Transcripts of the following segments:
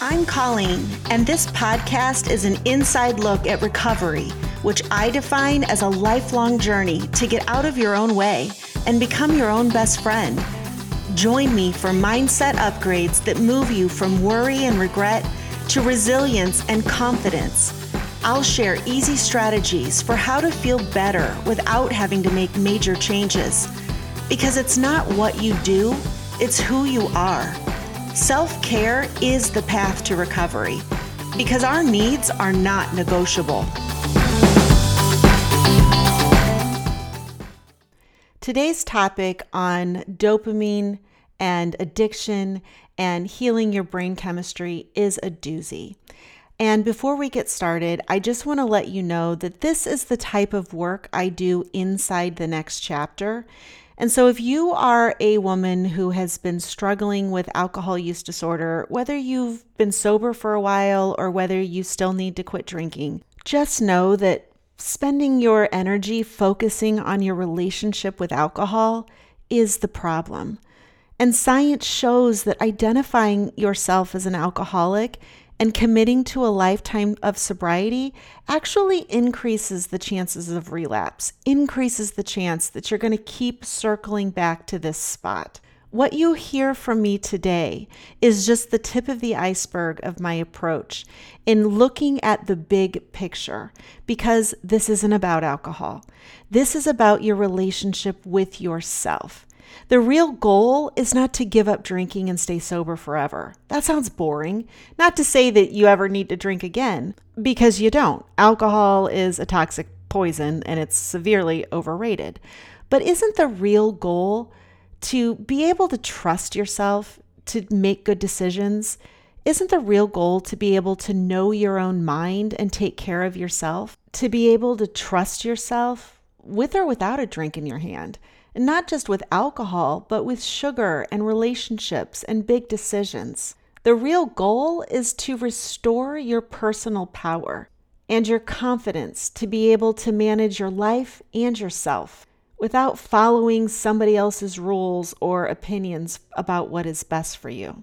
I'm Colleen, and this podcast is an inside look at recovery, which I define as a lifelong journey to get out of your own way and become your own best friend. Join me for mindset upgrades that move you from worry and regret to resilience and confidence. I'll share easy strategies for how to feel better without having to make major changes. Because it's not what you do, it's who you are. Self care is the path to recovery because our needs are not negotiable. Today's topic on dopamine and addiction and healing your brain chemistry is a doozy. And before we get started, I just want to let you know that this is the type of work I do inside the next chapter. And so, if you are a woman who has been struggling with alcohol use disorder, whether you've been sober for a while or whether you still need to quit drinking, just know that spending your energy focusing on your relationship with alcohol is the problem. And science shows that identifying yourself as an alcoholic and committing to a lifetime of sobriety actually increases the chances of relapse, increases the chance that you're going to keep circling back to this spot. What you hear from me today is just the tip of the iceberg of my approach in looking at the big picture because this isn't about alcohol. This is about your relationship with yourself. The real goal is not to give up drinking and stay sober forever. That sounds boring. Not to say that you ever need to drink again, because you don't. Alcohol is a toxic poison and it's severely overrated. But isn't the real goal to be able to trust yourself, to make good decisions? Isn't the real goal to be able to know your own mind and take care of yourself? To be able to trust yourself with or without a drink in your hand? And not just with alcohol, but with sugar and relationships and big decisions. The real goal is to restore your personal power and your confidence to be able to manage your life and yourself without following somebody else's rules or opinions about what is best for you.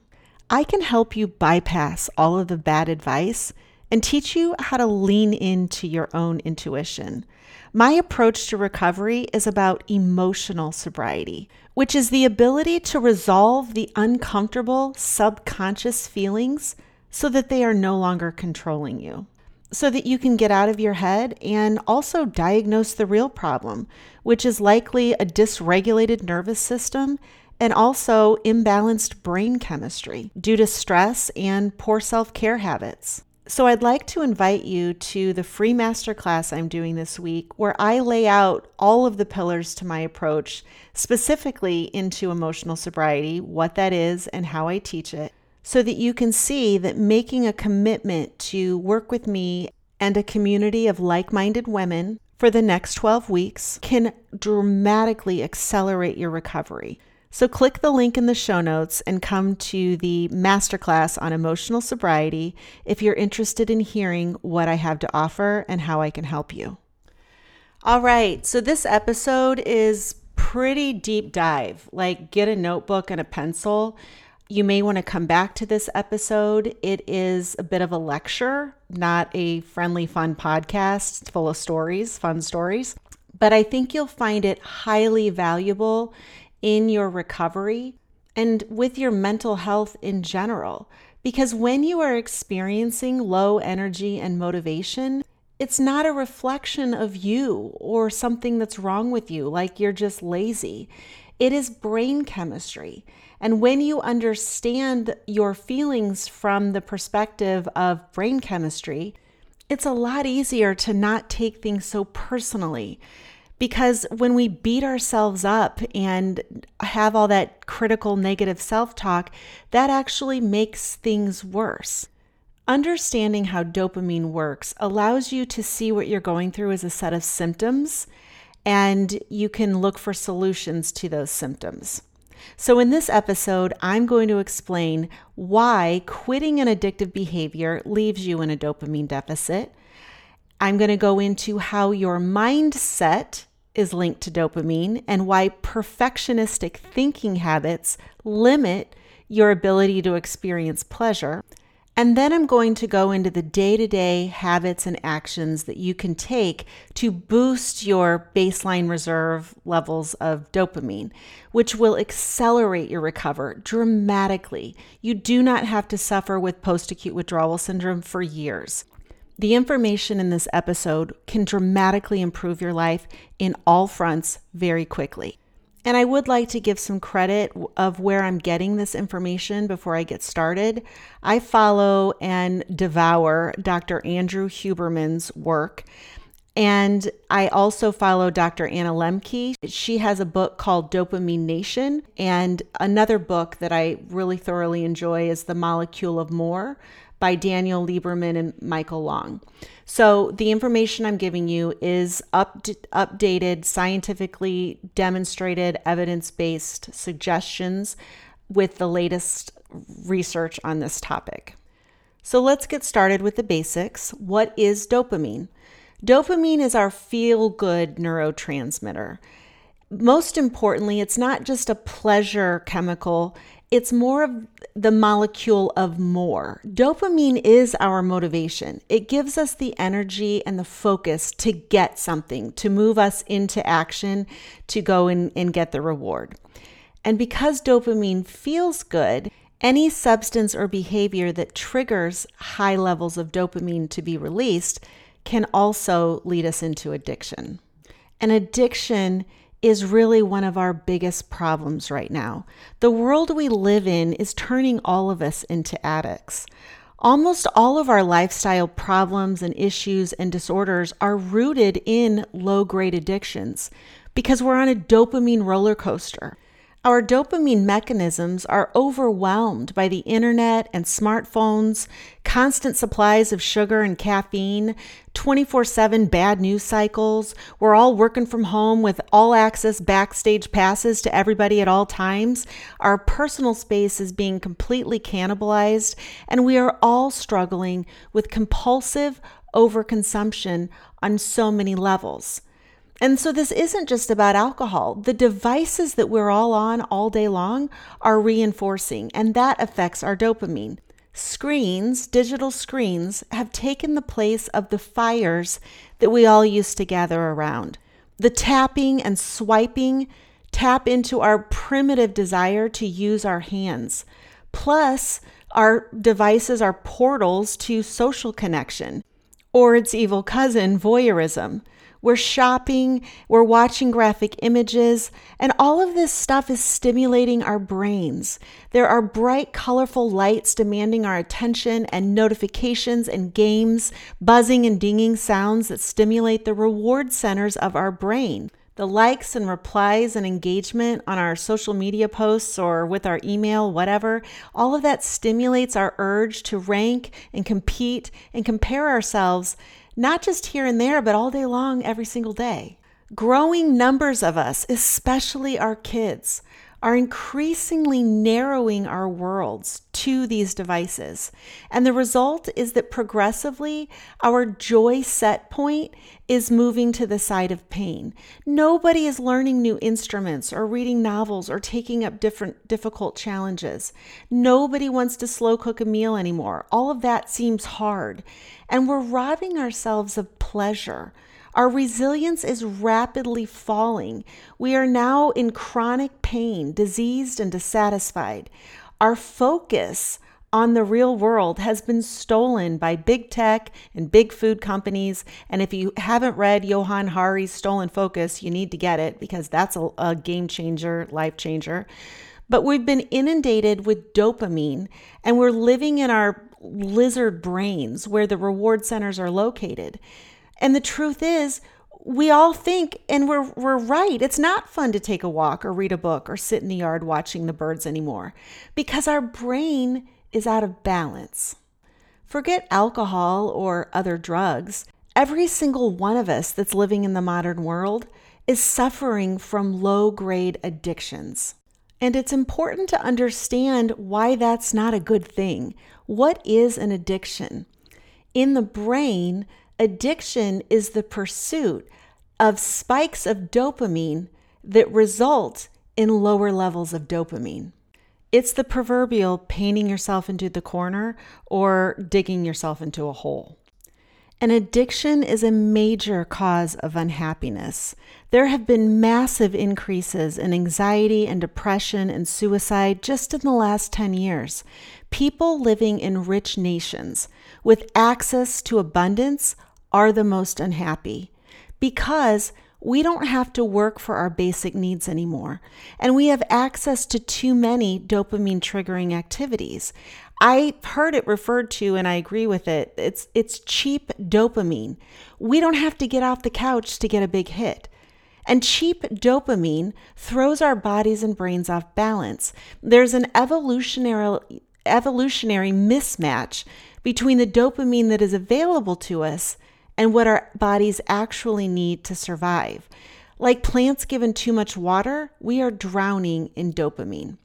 I can help you bypass all of the bad advice and teach you how to lean into your own intuition. My approach to recovery is about emotional sobriety, which is the ability to resolve the uncomfortable subconscious feelings so that they are no longer controlling you. So that you can get out of your head and also diagnose the real problem, which is likely a dysregulated nervous system and also imbalanced brain chemistry due to stress and poor self care habits. So, I'd like to invite you to the free masterclass I'm doing this week, where I lay out all of the pillars to my approach, specifically into emotional sobriety, what that is, and how I teach it, so that you can see that making a commitment to work with me and a community of like minded women for the next 12 weeks can dramatically accelerate your recovery. So, click the link in the show notes and come to the masterclass on emotional sobriety if you're interested in hearing what I have to offer and how I can help you. All right, so this episode is pretty deep dive. Like, get a notebook and a pencil. You may want to come back to this episode. It is a bit of a lecture, not a friendly, fun podcast full of stories, fun stories. But I think you'll find it highly valuable in your recovery and with your mental health in general. Because when you are experiencing low energy and motivation, it's not a reflection of you or something that's wrong with you, like you're just lazy. It is brain chemistry. And when you understand your feelings from the perspective of brain chemistry, it's a lot easier to not take things so personally because when we beat ourselves up and have all that critical negative self talk, that actually makes things worse. Understanding how dopamine works allows you to see what you're going through as a set of symptoms, and you can look for solutions to those symptoms. So, in this episode, I'm going to explain why quitting an addictive behavior leaves you in a dopamine deficit. I'm going to go into how your mindset is linked to dopamine and why perfectionistic thinking habits limit your ability to experience pleasure. And then I'm going to go into the day to day habits and actions that you can take to boost your baseline reserve levels of dopamine, which will accelerate your recovery dramatically. You do not have to suffer with post acute withdrawal syndrome for years. The information in this episode can dramatically improve your life in all fronts very quickly. And I would like to give some credit of where I'm getting this information before I get started. I follow and devour Dr. Andrew Huberman's work. And I also follow Dr. Anna Lembke. She has a book called Dopamine Nation. And another book that I really thoroughly enjoy is The Molecule of More by Daniel Lieberman and Michael Long. So, the information I'm giving you is up updated, scientifically demonstrated, evidence based suggestions with the latest research on this topic. So, let's get started with the basics. What is dopamine? Dopamine is our feel good neurotransmitter. Most importantly, it's not just a pleasure chemical, it's more of the molecule of more. Dopamine is our motivation. It gives us the energy and the focus to get something, to move us into action, to go and, and get the reward. And because dopamine feels good, any substance or behavior that triggers high levels of dopamine to be released can also lead us into addiction. An addiction is really one of our biggest problems right now. The world we live in is turning all of us into addicts. Almost all of our lifestyle problems and issues and disorders are rooted in low grade addictions because we're on a dopamine roller coaster. Our dopamine mechanisms are overwhelmed by the internet and smartphones, constant supplies of sugar and caffeine, 24 7 bad news cycles. We're all working from home with all access backstage passes to everybody at all times. Our personal space is being completely cannibalized, and we are all struggling with compulsive overconsumption on so many levels. And so this isn't just about alcohol. The devices that we're all on all day long are reinforcing, and that affects our dopamine. Screens, digital screens, have taken the place of the fires that we all used to gather around. The tapping and swiping tap into our primitive desire to use our hands. Plus, our devices are portals to social connection, or its evil cousin, voyeurism. We're shopping, we're watching graphic images, and all of this stuff is stimulating our brains. There are bright, colorful lights demanding our attention, and notifications and games, buzzing and dinging sounds that stimulate the reward centers of our brain. The likes and replies and engagement on our social media posts or with our email, whatever, all of that stimulates our urge to rank and compete and compare ourselves not just here and there, but all day long, every single day. Growing numbers of us, especially our kids, are increasingly narrowing our worlds to these devices. And the result is that progressively our joy set point is moving to the side of pain. Nobody is learning new instruments or reading novels or taking up different difficult challenges. Nobody wants to slow cook a meal anymore. All of that seems hard. And we're robbing ourselves of pleasure our resilience is rapidly falling. We are now in chronic pain, diseased and dissatisfied. Our focus on the real world has been stolen by big tech and big food companies. And if you haven't read Johann Hari's Stolen Focus, you need to get it because that's a, a game changer, life changer. But we've been inundated with dopamine and we're living in our lizard brains where the reward centers are located. And the truth is, we all think, and we're, we're right, it's not fun to take a walk or read a book or sit in the yard watching the birds anymore because our brain is out of balance. Forget alcohol or other drugs. Every single one of us that's living in the modern world is suffering from low grade addictions. And it's important to understand why that's not a good thing. What is an addiction? In the brain, Addiction is the pursuit of spikes of dopamine that result in lower levels of dopamine. It's the proverbial painting yourself into the corner or digging yourself into a hole. An addiction is a major cause of unhappiness. There have been massive increases in anxiety and depression and suicide just in the last 10 years. People living in rich nations with access to abundance are the most unhappy because we don't have to work for our basic needs anymore. And we have access to too many dopamine triggering activities. I've heard it referred to and I agree with it. It's it's cheap dopamine. We don't have to get off the couch to get a big hit. And cheap dopamine throws our bodies and brains off balance. There's an evolutionary evolutionary mismatch between the dopamine that is available to us and what our bodies actually need to survive. Like plants given too much water, we are drowning in dopamine.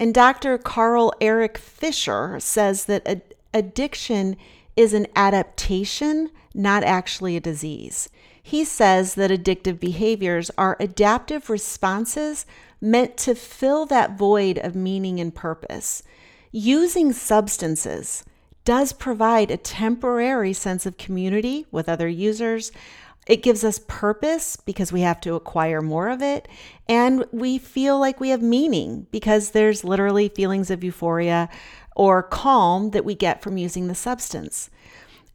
And Dr. Carl Erik Fisher says that ad- addiction is an adaptation, not actually a disease. He says that addictive behaviors are adaptive responses meant to fill that void of meaning and purpose. Using substances does provide a temporary sense of community with other users, it gives us purpose because we have to acquire more of it. And we feel like we have meaning because there's literally feelings of euphoria or calm that we get from using the substance.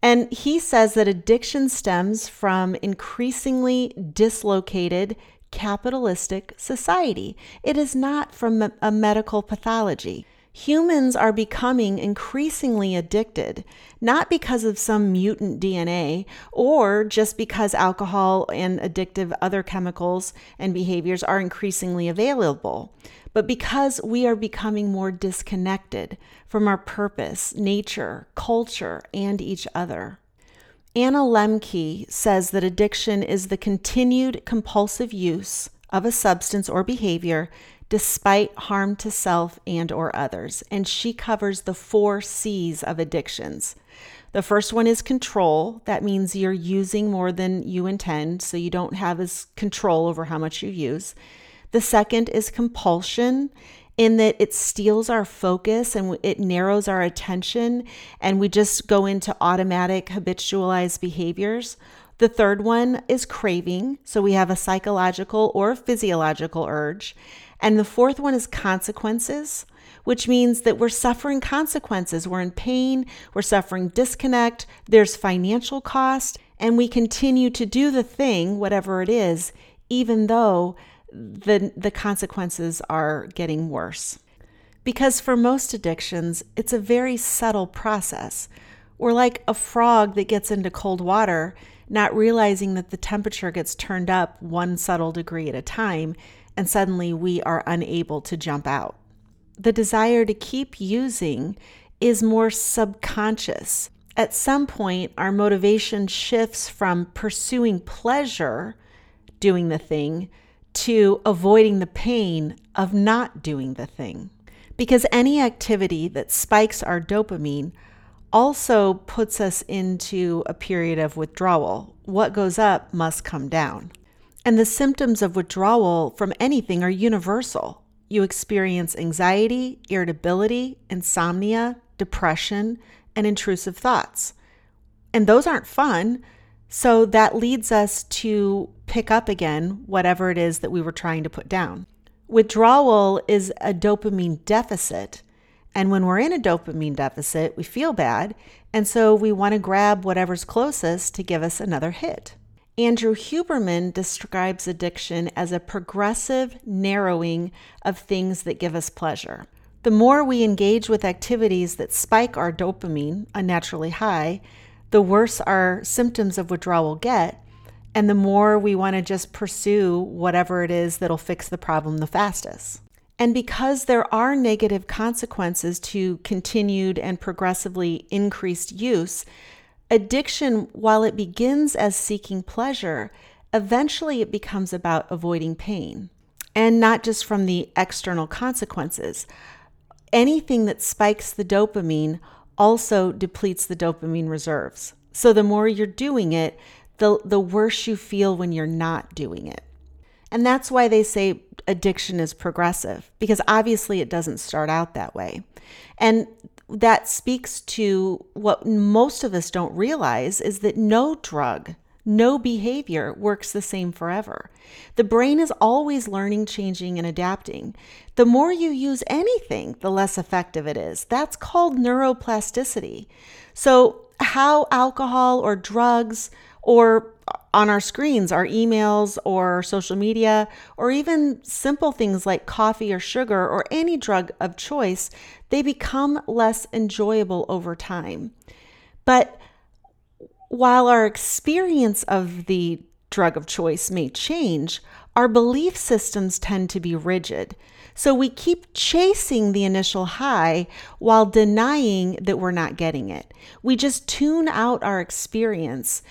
And he says that addiction stems from increasingly dislocated capitalistic society. It is not from a medical pathology humans are becoming increasingly addicted, not because of some mutant DNA or just because alcohol and addictive other chemicals and behaviors are increasingly available, but because we are becoming more disconnected from our purpose, nature, culture, and each other. Anna Lembke says that addiction is the continued compulsive use of a substance or behavior despite harm to self and or others and she covers the 4 C's of addictions. The first one is control. That means you're using more than you intend, so you don't have as control over how much you use. The second is compulsion in that it steals our focus and it narrows our attention and we just go into automatic habitualized behaviors. The third one is craving. So we have a psychological or physiological urge. And the fourth one is consequences, which means that we're suffering consequences. We're in pain, we're suffering disconnect, there's financial cost, and we continue to do the thing, whatever it is, even though the, the consequences are getting worse. Because for most addictions, it's a very subtle process. We're like a frog that gets into cold water, not realizing that the temperature gets turned up one subtle degree at a time and suddenly we are unable to jump out. The desire to keep using is more subconscious. At some point, our motivation shifts from pursuing pleasure, doing the thing, to avoiding the pain of not doing the thing. Because any activity that spikes our dopamine also puts us into a period of withdrawal. What goes up must come down. And the symptoms of withdrawal from anything are universal. You experience anxiety, irritability, insomnia, depression, and intrusive thoughts. And those aren't fun. So that leads us to pick up again whatever it is that we were trying to put down. Withdrawal is a dopamine deficit. And when we're in a dopamine deficit, we feel bad. And so we want to grab whatever's closest to give us another hit. Andrew Huberman describes addiction as a progressive narrowing of things that give us pleasure. The more we engage with activities that spike our dopamine unnaturally high, the worse our symptoms of withdrawal get, and the more we want to just pursue whatever it is that'll fix the problem the fastest. And because there are negative consequences to continued and progressively increased use, Addiction, while it begins as seeking pleasure, eventually it becomes about avoiding pain and not just from the external consequences. Anything that spikes the dopamine also depletes the dopamine reserves. So the more you're doing it, the the, worse you feel when you're not doing it. And that's why they say addiction is progressive, because obviously it doesn't start out that way. And that speaks to what most of us don't realize is that no drug, no behavior works the same forever. The brain is always learning, changing, and adapting. The more you use anything, the less effective it is. That's called neuroplasticity. So, how alcohol or drugs or on our screens, our emails or social media, or even simple things like coffee or sugar or any drug of choice, they become less enjoyable over time. But while our experience of the drug of choice may change, our belief systems tend to be rigid. So we keep chasing the initial high while denying that we're not getting it. We just tune out our experience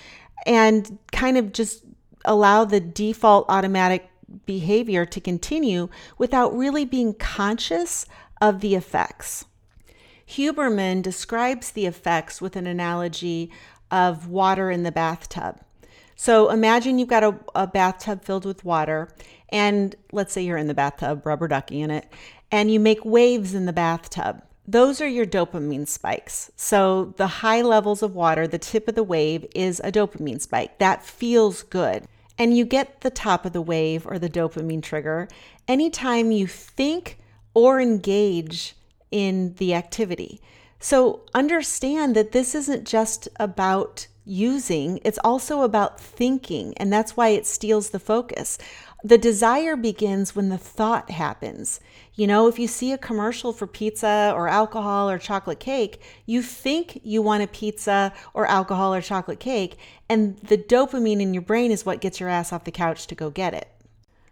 and kind of just allow the default automatic behavior to continue without really being conscious of the effects. Huberman describes the effects with an analogy of water in the bathtub. So imagine you've got a, a, bathtub filled with water, and let's say you're in the bathtub, rubber ducky in it, and you make waves in the bathtub those are your dopamine spikes. So, the high levels of water, the tip of the wave is a dopamine spike. That feels good. And you get the top of the wave or the dopamine trigger anytime you think or engage in the activity. So, understand that this isn't just about using, it's also about thinking. And that's why it steals the focus the desire begins when the thought happens. You know, if you see a commercial for pizza or alcohol or chocolate cake, you think you want a pizza or alcohol or chocolate cake, and the dopamine in your brain is what gets your ass off the couch to go get it.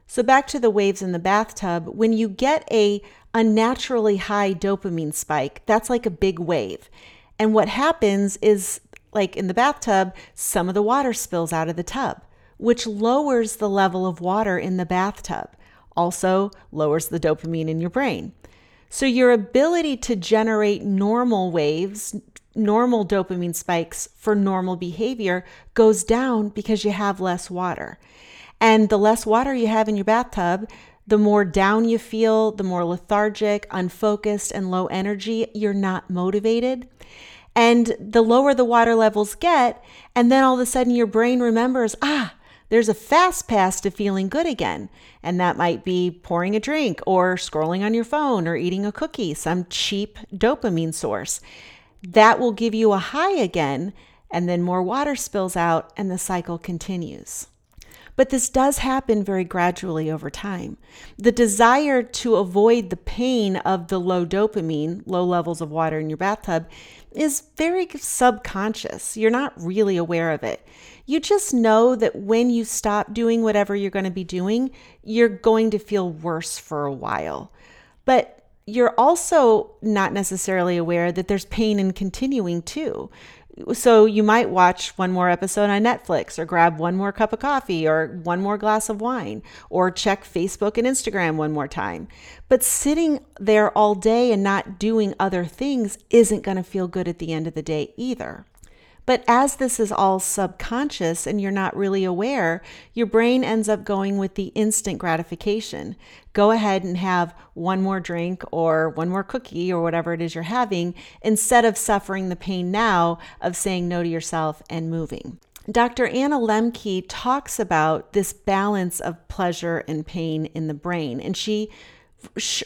So back to the waves in the bathtub, when you get a unnaturally high dopamine spike, that's like a big wave. And what happens is like in the bathtub, some of the water spills out of the tub which lowers the level of water in the bathtub, also lowers the dopamine in your brain. So, your ability to generate normal waves, normal dopamine spikes for normal behavior goes down because you have less water. And the less water you have in your bathtub, the more down you feel, the more lethargic, unfocused, and low energy, you're not motivated. And the lower the water levels get, and then all of a sudden your brain remembers, ah, there's a fast pass to feeling good again. And that might be pouring a drink or scrolling on your phone or eating a cookie, some cheap dopamine source. That will give you a high again, and then more water spills out, and the cycle continues. But this does happen very gradually over time. The desire to avoid the pain of the low dopamine, low levels of water in your bathtub, is very subconscious. You're not really aware of it. You just know that when you stop doing whatever you're going to be doing, you're going to feel worse for a while. But you're also not necessarily aware that there's pain in continuing too. So you might watch one more episode on Netflix or grab one more cup of coffee or one more glass of wine or check Facebook and Instagram one more time. But sitting there all day and not doing other things isn't going to feel good at the end of the day either. But as this is all subconscious and you're not really aware, your brain ends up going with the instant gratification. Go ahead and have one more drink or one more cookie or whatever it is you're having instead of suffering the pain now of saying no to yourself and moving. Dr. Anna Lembke talks about this balance of pleasure and pain in the brain, and she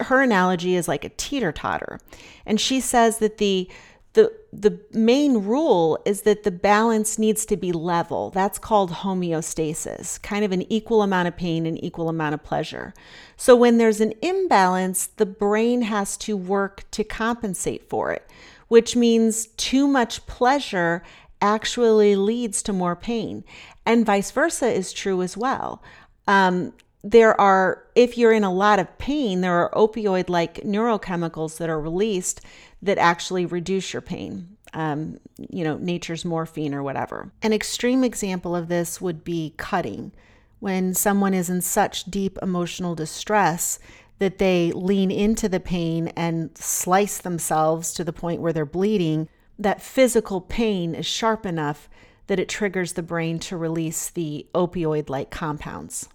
her analogy is like a teeter totter. And she says that the the the main rule is that the balance needs to be level. That's called homeostasis, kind of an equal amount of pain and equal amount of pleasure. So when there's an imbalance, the brain has to work to compensate for it, which means too much pleasure actually leads to more pain. And vice versa is true as well. Um, there are, if you're in a lot of pain, there are opioid like neurochemicals that are released that actually reduce your pain. Um, you know, nature's morphine or whatever. An extreme example of this would be cutting. When someone is in such deep emotional distress that they lean into the pain and slice themselves to the point where they're bleeding, that physical pain is sharp enough that it triggers the brain to release the opioid like compounds.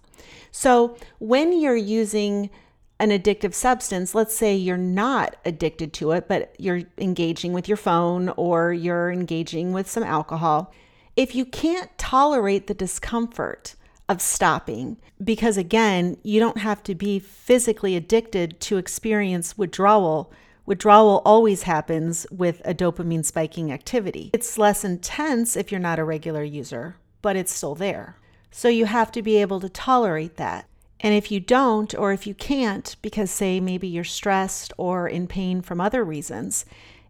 So, when you're using an addictive substance, let's say you're not addicted to it, but you're engaging with your phone or you're engaging with some alcohol, if you can't tolerate the discomfort of stopping, because again, you don't have to be physically addicted to experience withdrawal. Withdrawal always happens with a dopamine spiking activity. It's less intense if you're not a regular user, but it's still there. So you have to be able to tolerate that. And if you don't, or if you can't, because say maybe you're stressed or in pain from other reasons,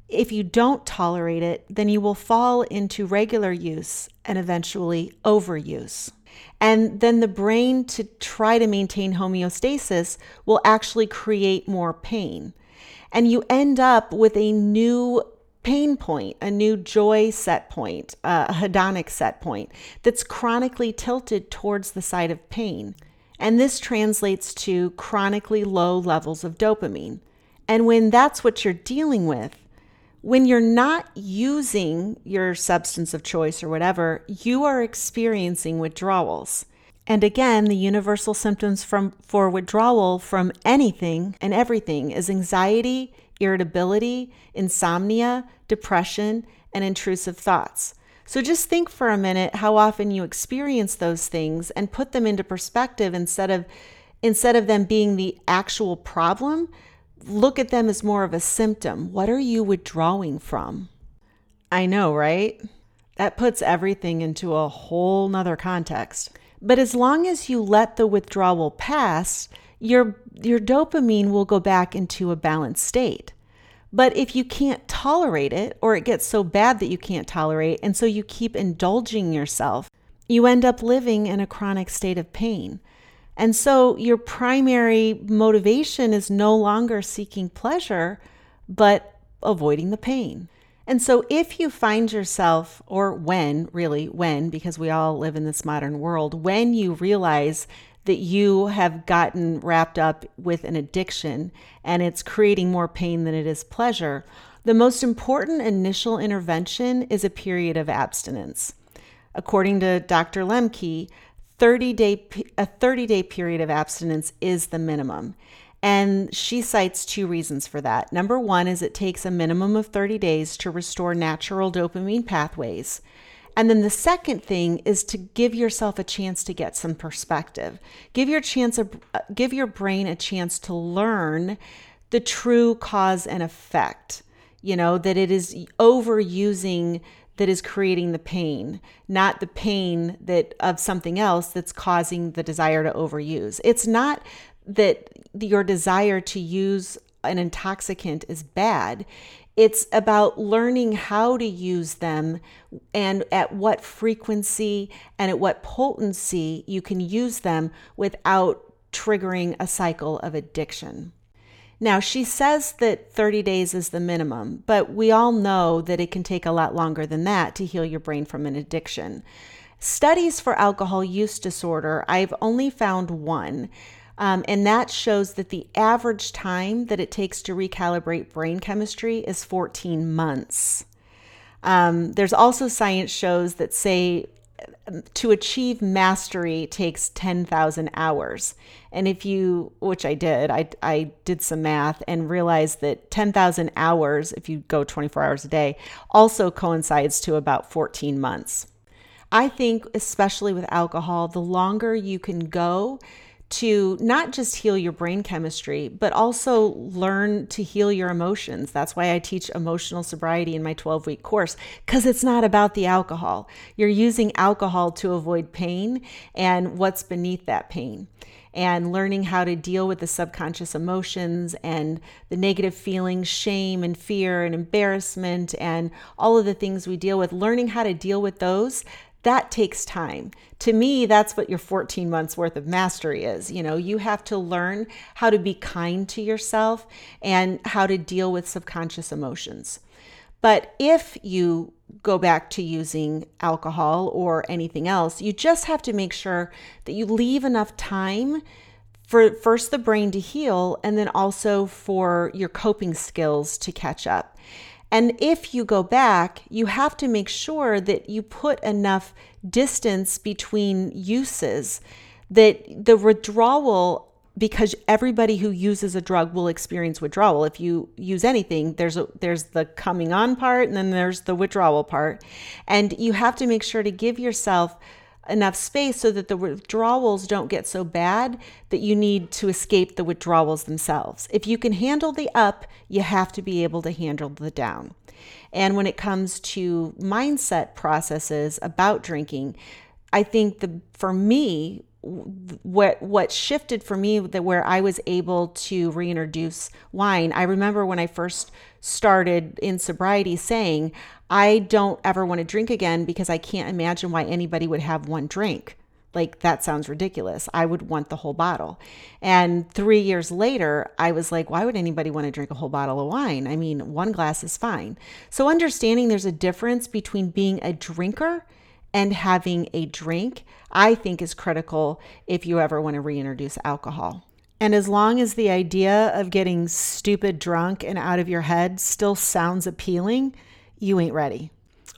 if you don't tolerate it, then you will fall into regular use and eventually overuse. And then the brain, to try to maintain homeostasis, will actually create more pain. And you end up with a new pain point, a new joy set point, a hedonic set point that's chronically tilted towards the side of pain. And this translates to chronically low levels of dopamine. And when that's what you're dealing with, when you're not using your substance of choice or whatever, you are experiencing withdrawals. And again, the universal symptoms from for withdrawal from anything and everything is anxiety, irritability, insomnia, depression, and intrusive thoughts. So just think for a minute how often you experience those things and put them into perspective instead of instead of them being the actual problem, look at them as more of a symptom. What are you withdrawing from? I know, right? That puts everything into a whole nother context. But as long as you let the withdrawal pass, your your dopamine will go back into a balanced state. But if you can't tolerate it, or it gets so bad that you can't tolerate, and so you keep indulging yourself, you end up living in a chronic state of pain. And so your primary motivation is no longer seeking pleasure, but avoiding the pain. And so if you find yourself, or when, really, when, because we all live in this modern world, when you realize that you have gotten wrapped up with an addiction and it's creating more pain than it is pleasure, the most important initial intervention is a period of abstinence. According to Dr. Lembke, 30 day a 30 day period of abstinence is the minimum. And she cites two reasons for that. Number 1 is it takes a minimum of 30 days to restore natural dopamine pathways. And then the second thing is to give yourself a chance to get some perspective. Give your chance a, uh, give your brain a chance to learn the true cause and effect. You know, that it is overusing that is creating the pain, not the pain that of something else that's causing the desire to overuse. It's not that your desire to use an intoxicant is bad. It's about learning how to use them and at what frequency and at what potency you can use them without triggering a cycle of addiction. Now, she says that 30 days is the minimum, but we all know that it can take a lot longer than that to heal your brain from an addiction. Studies for alcohol use disorder, I've only found one. Um, and that shows that the average time that it takes to recalibrate brain chemistry is 14 months. Um, there's also science shows that say to achieve mastery takes 10,000 hours. And if you, which I did, I, I did some math and realized that 10,000 hours, if you go 24 hours a day, also coincides to about 14 months. I think, especially with alcohol, the longer you can go to not just heal your brain chemistry, but also learn to heal your emotions. That's why I teach emotional sobriety in my 12 week course, because it's not about the alcohol. You're using alcohol to avoid pain and what's beneath that pain. And learning how to deal with the subconscious emotions and the negative feelings, shame and fear and embarrassment, and all of the things we deal with, learning how to deal with those that takes time. To me, that's what your 14 months worth of mastery is. You know, you have to learn how to be kind to yourself and how to deal with subconscious emotions. But if you go back to using alcohol or anything else, you just have to make sure that you leave enough time for first the brain to heal and then also for your coping skills to catch up. And if you go back, you have to make sure that you put enough distance between uses that the withdrawal because everybody who uses a drug will experience withdrawal. If you use anything, there's a there's the coming on part and then there's the withdrawal part. And you have to make sure to give yourself enough space so that the withdrawals don't get so bad that you need to escape the withdrawals themselves. If you can handle the up, you have to be able to handle the down. And when it comes to mindset processes about drinking, I think the for me what what shifted for me that where I was able to reintroduce wine. I remember when I first started in sobriety saying, I don't ever want to drink again because I can't imagine why anybody would have one drink. Like that sounds ridiculous. I would want the whole bottle. And 3 years later, I was like, why would anybody want to drink a whole bottle of wine? I mean, one glass is fine. So understanding there's a difference between being a drinker and having a drink, I think is critical if you ever want to reintroduce alcohol. And as long as the idea of getting stupid drunk and out of your head still sounds appealing, you ain't ready.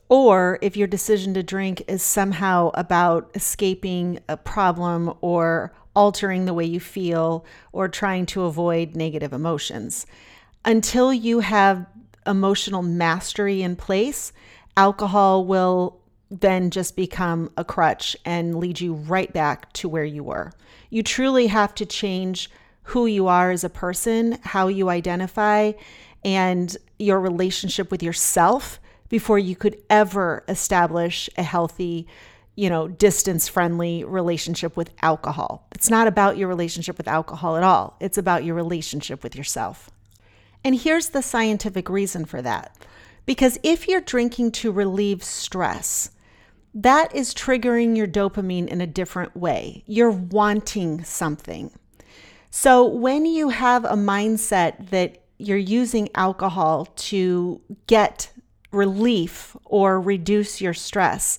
Or if your decision to drink is somehow about escaping a problem or altering the way you feel or trying to avoid negative emotions. Until you have emotional mastery in place, alcohol will then just become a crutch and lead you right back to where you were. You truly have to change who you are as a person, how you identify, and your relationship with yourself before you could ever establish a healthy, you know, distance friendly relationship with alcohol. It's not about your relationship with alcohol at all, it's about your relationship with yourself. And here's the scientific reason for that. Because if you're drinking to relieve stress, that is triggering your dopamine in a different way. You're wanting something. So when you have a mindset that you're using alcohol to get relief or reduce your stress,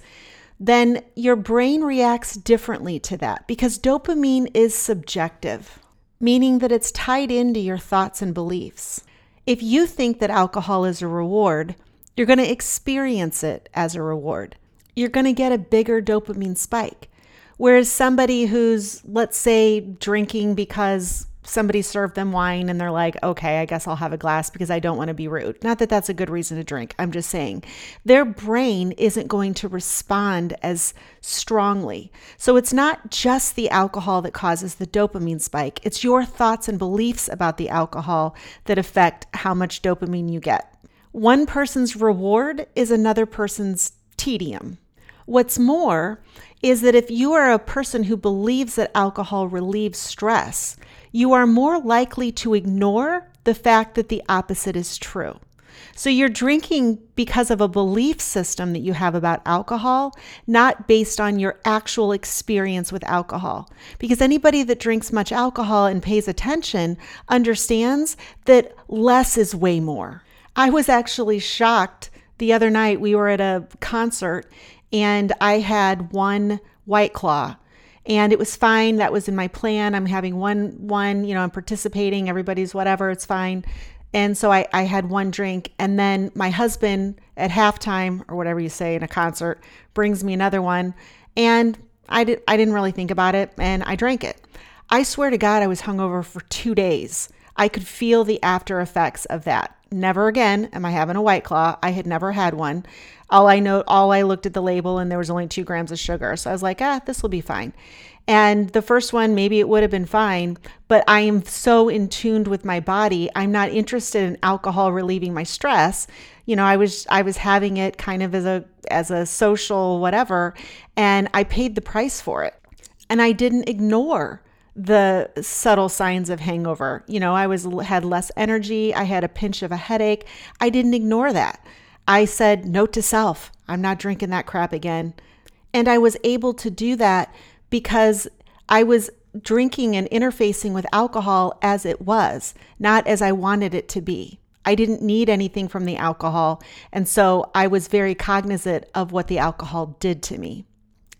then your brain reacts differently to that because dopamine is subjective, meaning that it's tied into your thoughts and beliefs. If you think that alcohol is a reward, you're going to experience it as a reward you're going to get a bigger dopamine spike. Whereas somebody who's, let's say, drinking because somebody served them wine and they're like, okay, I guess I'll have a glass because I don't want to be rude. Not that that's a good reason to drink. I'm just saying their brain isn't going to respond as strongly. So it's not just the alcohol that causes the dopamine spike, it's your thoughts and beliefs about the alcohol that affect how much dopamine you get. One person's reward is another person's tedium. What's more is that if you are a person who believes that alcohol relieves stress, you are more likely to ignore the fact that the opposite is true. So you're drinking because of a belief system that you have about alcohol, not based on your actual experience with alcohol. Because anybody that drinks much alcohol and pays attention understands that less is way more. I was actually shocked the other night. We were at a concert and I had one white claw and it was fine. That was in my plan. I'm having one, one, you know, I'm participating, everybody's whatever, it's fine. And so I, I had one drink. And then my husband at halftime or whatever you say in a concert brings me another one. And I, did, I didn't really think about it and I drank it. I swear to God, I was hungover for two days. I could feel the after effects of that. Never again am I having a white claw. I had never had one. All I know, all I looked at the label and there was only two grams of sugar. So I was like, ah, this will be fine. And the first one, maybe it would have been fine, but I am so in tuned with my body. I'm not interested in alcohol relieving my stress. You know, I was I was having it kind of as a as a social whatever, and I paid the price for it. And I didn't ignore the subtle signs of hangover. You know, I was had less energy, I had a pinch of a headache. I didn't ignore that. I said note to self, I'm not drinking that crap again. And I was able to do that because I was drinking and interfacing with alcohol as it was, not as I wanted it to be. I didn't need anything from the alcohol. And so I was very cognizant of what the alcohol did to me.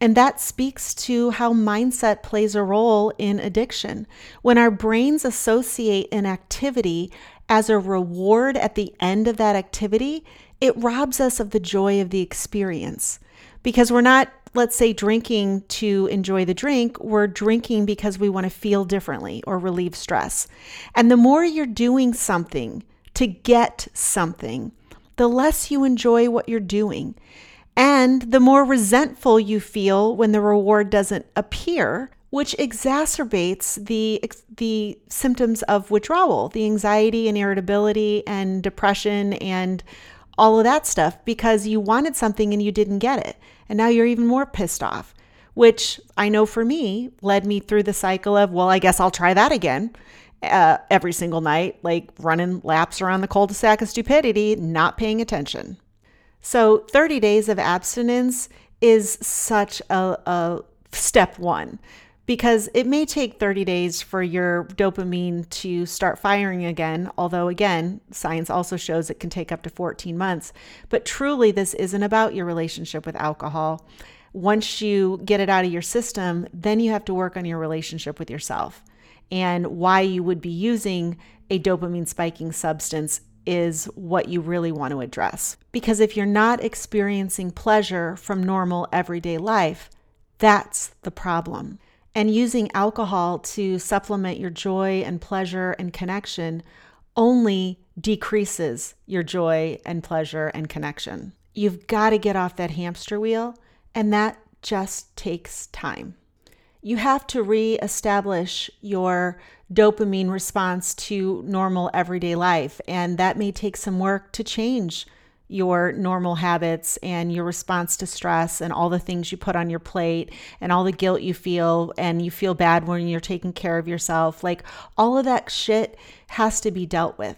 And that speaks to how mindset plays a role in addiction. When our brains associate an activity as a reward at the end of that activity, it robs us of the joy of the experience because we're not, let's say, drinking to enjoy the drink. We're drinking because we want to feel differently or relieve stress. And the more you're doing something to get something, the less you enjoy what you're doing. And the more resentful you feel when the reward doesn't appear, which exacerbates the the symptoms of withdrawal, the anxiety and irritability and depression and all of that stuff because you wanted something and you didn't get it. And now you're even more pissed off, which I know for me led me through the cycle of, well, I guess I'll try that again. Uh, every single night, like running laps around the cul de sac of stupidity, not paying attention. So, 30 days of abstinence is such a, a step one because it may take 30 days for your dopamine to start firing again. Although, again, science also shows it can take up to 14 months. But truly, this isn't about your relationship with alcohol. Once you get it out of your system, then you have to work on your relationship with yourself and why you would be using a dopamine spiking substance is what you really want to address. Because if you're not experiencing pleasure from normal everyday life, that's the problem. And using alcohol to supplement your joy and pleasure and connection only decreases your joy and pleasure and connection. You've got to get off that hamster wheel, and that just takes time you have to reestablish your dopamine response to normal everyday life. And that may take some work to change your normal habits and your response to stress and all the things you put on your plate and all the guilt you feel and you feel bad when you're taking care of yourself. Like all of that shit has to be dealt with.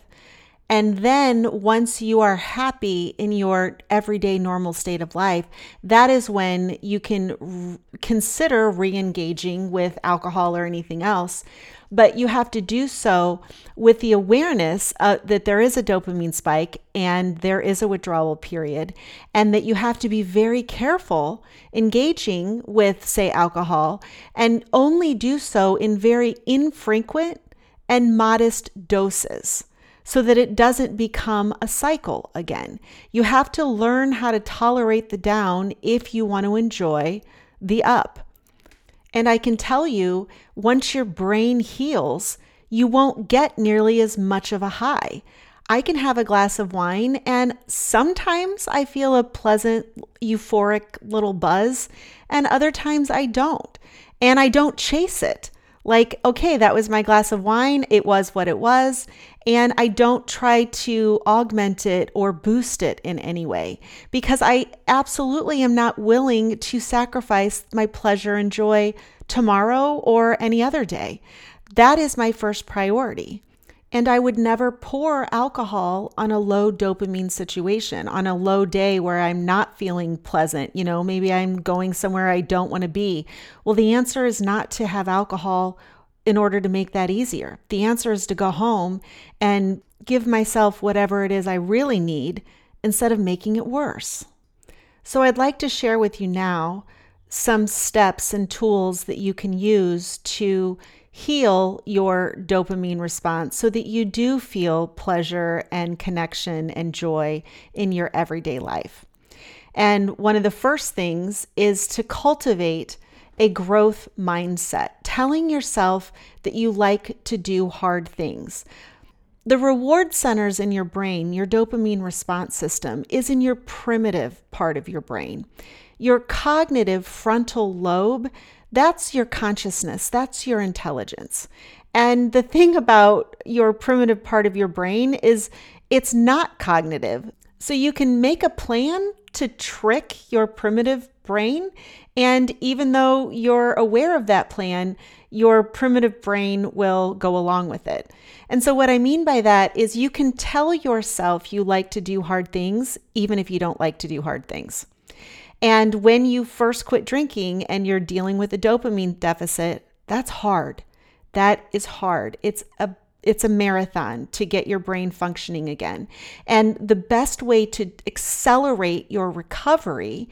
And then once you are happy in your everyday normal state of life, that is when you can r- consider re engaging with alcohol or anything else. But you have to do so with the awareness uh, that there is a dopamine spike and there is a withdrawal period, and that you have to be very careful engaging with, say, alcohol, and only do so in very infrequent and modest doses so that it doesn't become a cycle again. You have to learn how to tolerate the down if you want to enjoy the up. And I can tell you, once your brain heals, you won't get nearly as much of a high. I can have a glass of wine, and sometimes I feel a pleasant, euphoric little buzz, and other times I don't. And I don't chase it. Like, okay, that was my glass of wine. It was what it was. And I don't try to augment it or boost it in any way because I absolutely am not willing to sacrifice my pleasure and joy tomorrow or any other day. That is my first priority. And I would never pour alcohol on a low dopamine situation, on a low day where I'm not feeling pleasant. You know, maybe I'm going somewhere I don't want to be. Well, the answer is not to have alcohol in order to make that easier. The answer is to go home and give myself whatever it is I really need instead of making it worse. So, I'd like to share with you now some steps and tools that you can use to heal your dopamine response so that you do feel pleasure and connection and joy in your everyday life. And one of the first things is to cultivate a growth mindset, telling yourself that you like to do hard things. The reward centers in your brain, your dopamine response system, is in your primitive part of your brain. Your cognitive frontal lobe that's your consciousness, that's your intelligence. And the thing about your primitive part of your brain is it's not cognitive. So you can make a plan to trick your primitive brain. And even though you're aware of that plan, your primitive brain will go along with it. And so, what I mean by that is you can tell yourself you like to do hard things, even if you don't like to do hard things. And when you first quit drinking and you're dealing with a dopamine deficit, that's hard. That is hard. It's a it's a marathon to get your brain functioning again. And the best way to accelerate your recovery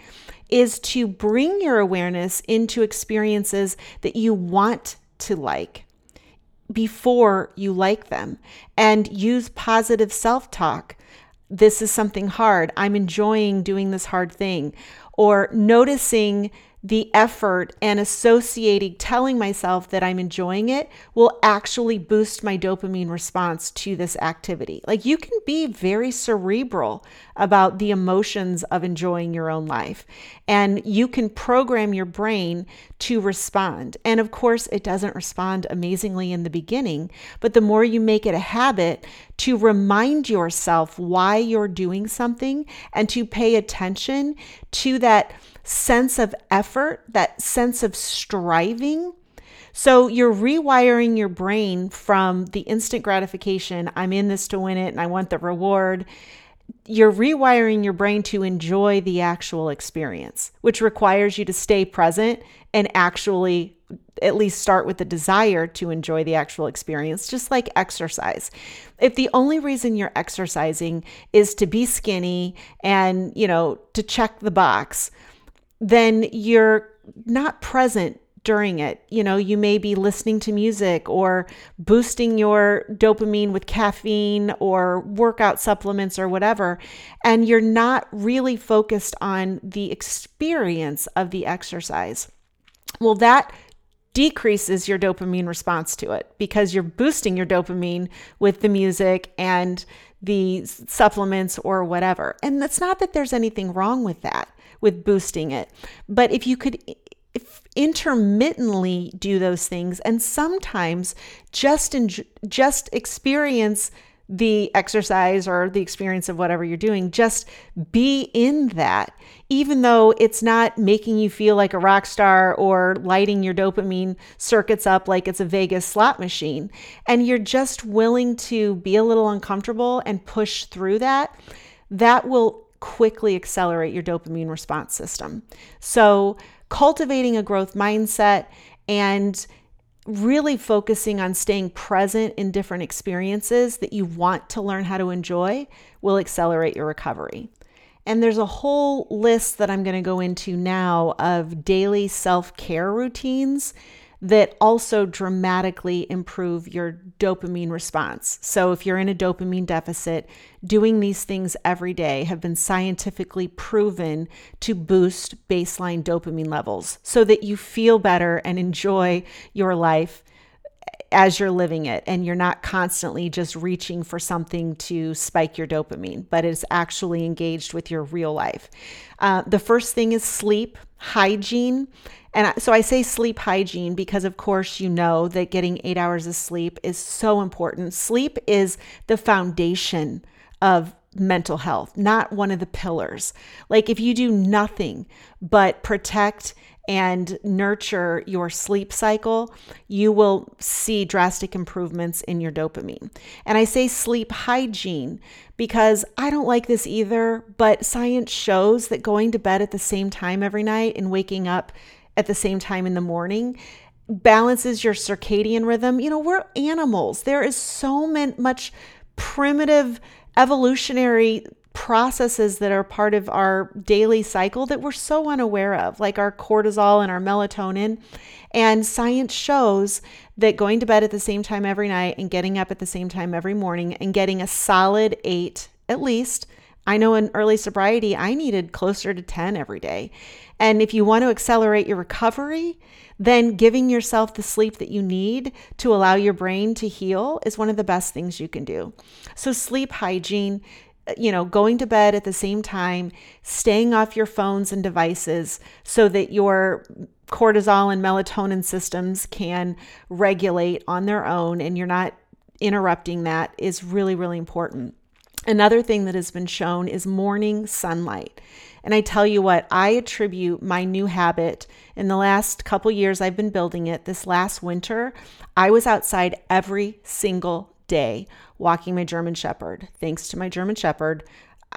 is to bring your awareness into experiences that you want to like. before you like them and use positive self talk. This is something hard. I'm enjoying doing this hard thing. Or noticing the effort and associating telling myself that I'm enjoying it will actually boost my dopamine response to this activity. Like you can be very cerebral about the emotions of enjoying your own life, and you can program your brain to respond. And of course, it doesn't respond amazingly in the beginning, but the more you make it a habit to remind yourself why you're doing something and to pay attention to that sense of effort, that sense of striving. So you're rewiring your brain from the instant gratification, I'm in this to win it and I want the reward. You're rewiring your brain to enjoy the actual experience, which requires you to stay present and actually at least start with the desire to enjoy the actual experience, just like exercise. If the only reason you're exercising is to be skinny and, you know, to check the box, then you're not present during it. You know, you may be listening to music or boosting your dopamine with caffeine or workout supplements or whatever, and you're not really focused on the experience of the exercise. Well, that decreases your dopamine response to it because you're boosting your dopamine with the music and the supplements or whatever. And it's not that there's anything wrong with that with boosting it. But if you could if intermittently do those things and sometimes just just experience the exercise or the experience of whatever you're doing just be in that even though it's not making you feel like a rock star or lighting your dopamine circuits up like it's a Vegas slot machine and you're just willing to be a little uncomfortable and push through that that will quickly accelerate your dopamine response system. So, cultivating a growth mindset and really focusing on staying present in different experiences that you want to learn how to enjoy will accelerate your recovery. And there's a whole list that I'm going to go into now of daily self care routines that also dramatically improve your dopamine response. So, if you're in a dopamine deficit, doing these things every day have been scientifically proven to boost baseline dopamine levels so that you feel better and enjoy your life as you're living it and you're not constantly just reaching for something to spike your dopamine, but it's actually engaged with your real life. Uh, the first thing is sleep hygiene and so I say sleep hygiene because, of course, you know that getting eight hours of sleep is so important. Sleep is the foundation of mental health, not one of the pillars. Like if you do nothing but protect and nurture your sleep cycle, you will see drastic improvements in your dopamine. And I say sleep hygiene because I don't like this either, but science shows that going to bed at the same time every night and waking up at the same time in the morning balances your circadian rhythm. You know, we're animals. There is so much primitive evolutionary processes that are part of our daily cycle that we're so unaware of, like our cortisol and our melatonin. And science shows that going to bed at the same time every night and getting up at the same time every morning and getting a solid eight at least. I know in early sobriety, I needed closer to 10 every day. And if you want to accelerate your recovery, then giving yourself the sleep that you need to allow your brain to heal is one of the best things you can do. So, sleep hygiene, you know, going to bed at the same time, staying off your phones and devices so that your cortisol and melatonin systems can regulate on their own and you're not interrupting that is really, really important. Another thing that has been shown is morning sunlight. And I tell you what, I attribute my new habit in the last couple years I've been building it. This last winter, I was outside every single day walking my German Shepherd. Thanks to my German Shepherd,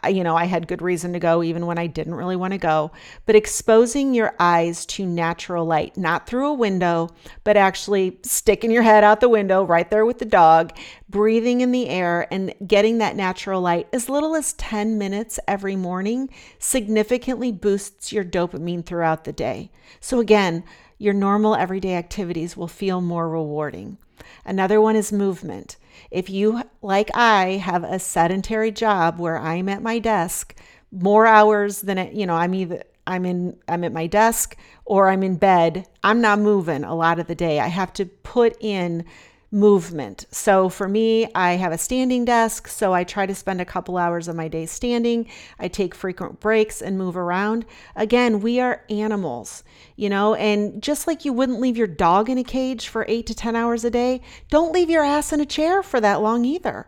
you know, I had good reason to go even when I didn't really want to go. But exposing your eyes to natural light, not through a window, but actually sticking your head out the window right there with the dog, breathing in the air and getting that natural light as little as 10 minutes every morning significantly boosts your dopamine throughout the day. So, again, your normal everyday activities will feel more rewarding. Another one is movement. If you, like I, have a sedentary job where I'm at my desk more hours than it, you know, I'm either I'm in I'm at my desk or I'm in bed, I'm not moving a lot of the day. I have to put in movement. So for me, I have a standing desk, so I try to spend a couple hours of my day standing. I take frequent breaks and move around. Again, we are animals, you know, and just like you wouldn't leave your dog in a cage for 8 to 10 hours a day, don't leave your ass in a chair for that long either.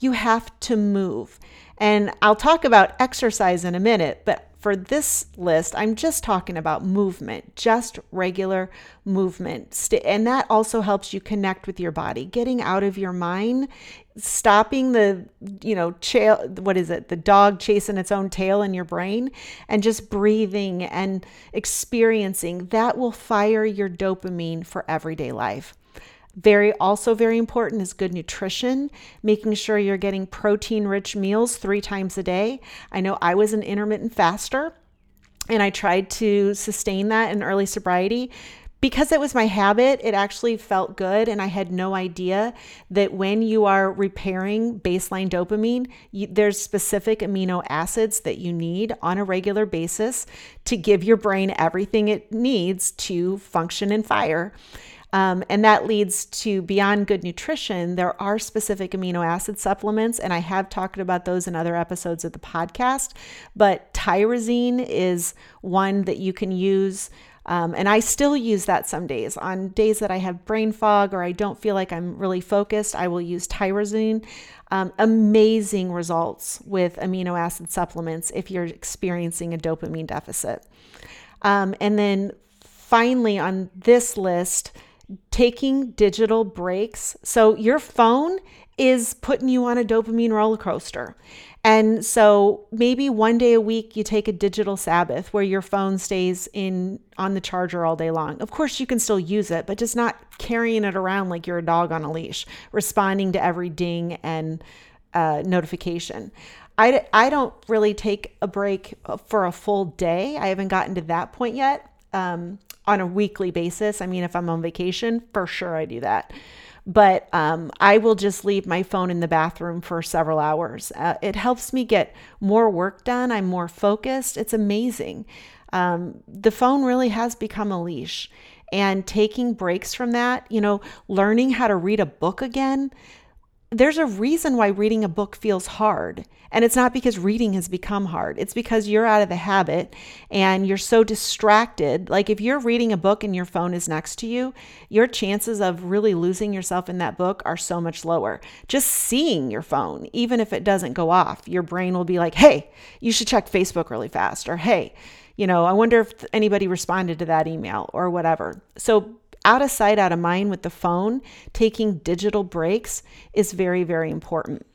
You have to move. And I'll talk about exercise in a minute, but for this list, I'm just talking about movement, just regular movement. And that also helps you connect with your body, getting out of your mind, stopping the, you know, chail, what is it, the dog chasing its own tail in your brain, and just breathing and experiencing. That will fire your dopamine for everyday life. Very, also very important is good nutrition, making sure you're getting protein rich meals three times a day. I know I was an intermittent faster and I tried to sustain that in early sobriety. Because it was my habit, it actually felt good. And I had no idea that when you are repairing baseline dopamine, you, there's specific amino acids that you need on a regular basis to give your brain everything it needs to function and fire. Um, and that leads to beyond good nutrition, there are specific amino acid supplements, and I have talked about those in other episodes of the podcast. But tyrosine is one that you can use. Um, and I still use that some days. On days that I have brain fog or I don't feel like I'm really focused, I will use tyrosine. Um, amazing results with amino acid supplements if you're experiencing a dopamine deficit. Um, and then finally, on this list, taking digital breaks. So your phone is putting you on a dopamine roller coaster. And so maybe one day a week you take a digital Sabbath where your phone stays in on the charger all day long. Of course you can still use it, but just not carrying it around like you're a dog on a leash, responding to every ding and uh, notification. I, I don't really take a break for a full day. I haven't gotten to that point yet. Um, on a weekly basis. I mean, if I'm on vacation, for sure I do that. But um, I will just leave my phone in the bathroom for several hours. Uh, it helps me get more work done. I'm more focused. It's amazing. Um, the phone really has become a leash. And taking breaks from that, you know, learning how to read a book again, there's a reason why reading a book feels hard. And it's not because reading has become hard. It's because you're out of the habit and you're so distracted. Like if you're reading a book and your phone is next to you, your chances of really losing yourself in that book are so much lower. Just seeing your phone, even if it doesn't go off, your brain will be like, hey, you should check Facebook really fast. Or hey, you know, I wonder if anybody responded to that email or whatever. So out of sight, out of mind with the phone, taking digital breaks is very, very important.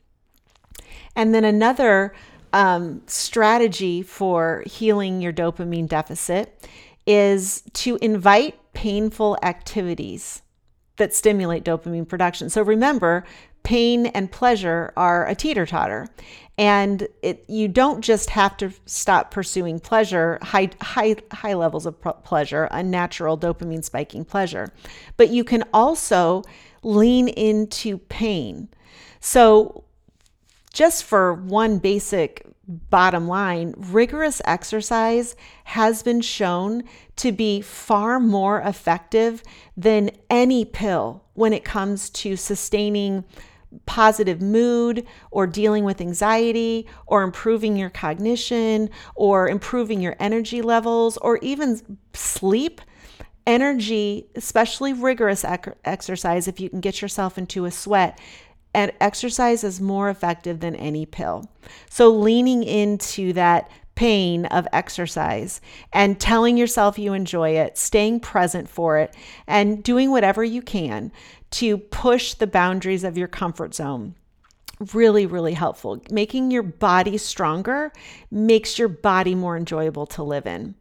And then another um, strategy for healing your dopamine deficit is to invite painful activities that stimulate dopamine production. So remember, pain and pleasure are a teeter totter. And it, you don't just have to stop pursuing pleasure, high, high, high levels of pleasure, unnatural dopamine spiking pleasure, but you can also lean into pain. So, just for one basic bottom line, rigorous exercise has been shown to be far more effective than any pill when it comes to sustaining positive mood or dealing with anxiety or improving your cognition or improving your energy levels or even sleep. Energy, especially rigorous ec- exercise, if you can get yourself into a sweat, and exercise is more effective than any pill. So, leaning into that pain of exercise and telling yourself you enjoy it, staying present for it, and doing whatever you can to push the boundaries of your comfort zone. Really, really helpful. Making your body stronger makes your body more enjoyable to live in.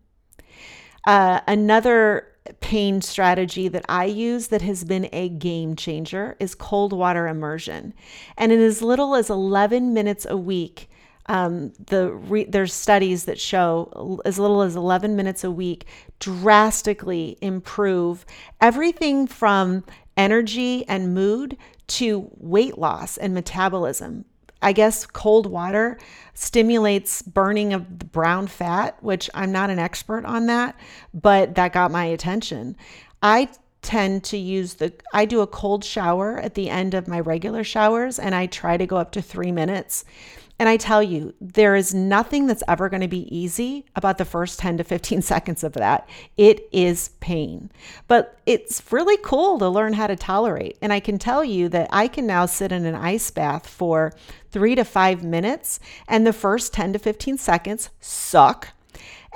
Uh, another pain strategy that I use that has been a game changer is cold water immersion. And in as little as 11 minutes a week, um, the re- there's studies that show as little as 11 minutes a week drastically improve everything from energy and mood to weight loss and metabolism. I guess cold water stimulates burning of the brown fat, which I'm not an expert on that, but that got my attention. I tend to use the I do a cold shower at the end of my regular showers and I try to go up to 3 minutes. And I tell you, there is nothing that's ever going to be easy about the first 10 to 15 seconds of that. It is pain. But it's really cool to learn how to tolerate. And I can tell you that I can now sit in an ice bath for three to five minutes, and the first 10 to 15 seconds suck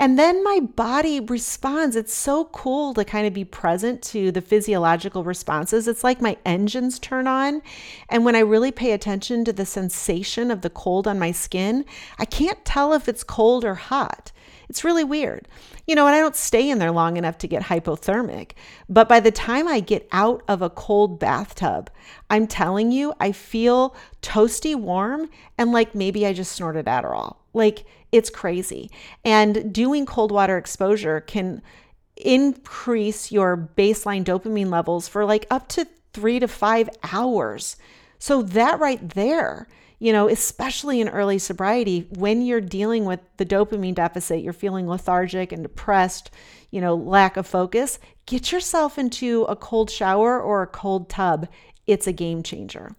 and then my body responds. It's so cool to kind of be present to the physiological responses. It's like my engines turn on. And when I really pay attention to the sensation of the cold on my skin, I can't tell if it's cold or hot. It's really weird. You know, and I don't stay in there long enough to get hypothermic. But by the time I get out of a cold bathtub, I'm telling you, I feel toasty warm and like maybe I just snorted Adderall. Like it's crazy. And doing cold water exposure can increase your baseline dopamine levels for like up to three to five hours. So, that right there, you know, especially in early sobriety, when you're dealing with the dopamine deficit, you're feeling lethargic and depressed, you know, lack of focus, get yourself into a cold shower or a cold tub. It's a game changer.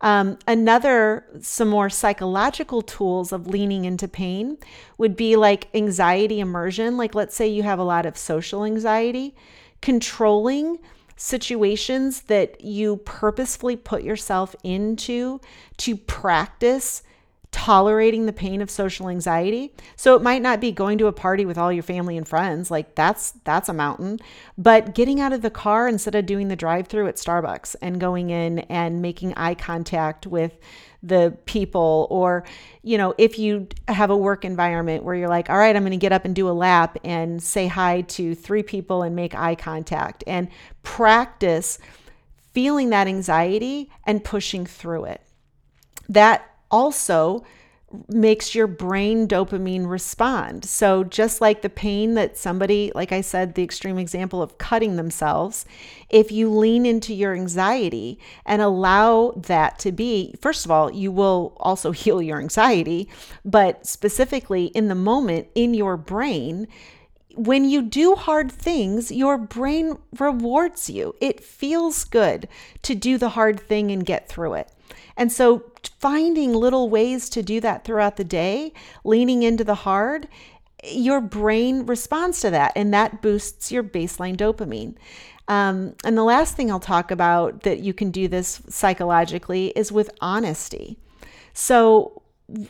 Um, another, some more psychological tools of leaning into pain would be like anxiety immersion. Like, let's say you have a lot of social anxiety, controlling situations that you purposefully put yourself into to practice tolerating the pain of social anxiety. So it might not be going to a party with all your family and friends, like that's that's a mountain, but getting out of the car instead of doing the drive-through at Starbucks and going in and making eye contact with the people or you know if you have a work environment where you're like all right i'm going to get up and do a lap and say hi to three people and make eye contact and practice feeling that anxiety and pushing through it. That also makes your brain dopamine respond. So, just like the pain that somebody, like I said, the extreme example of cutting themselves, if you lean into your anxiety and allow that to be, first of all, you will also heal your anxiety, but specifically in the moment in your brain, when you do hard things, your brain rewards you. It feels good to do the hard thing and get through it. And so, finding little ways to do that throughout the day, leaning into the hard, your brain responds to that and that boosts your baseline dopamine. Um, and the last thing I'll talk about that you can do this psychologically is with honesty. So,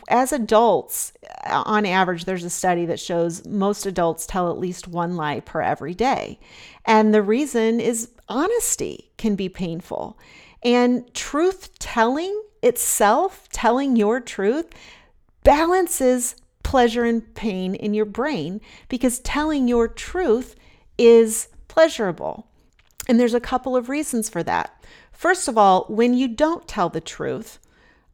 as adults, on average, there's a study that shows most adults tell at least one lie per every day. And the reason is honesty can be painful. And truth telling itself, telling your truth, balances pleasure and pain in your brain because telling your truth is pleasurable. And there's a couple of reasons for that. First of all, when you don't tell the truth,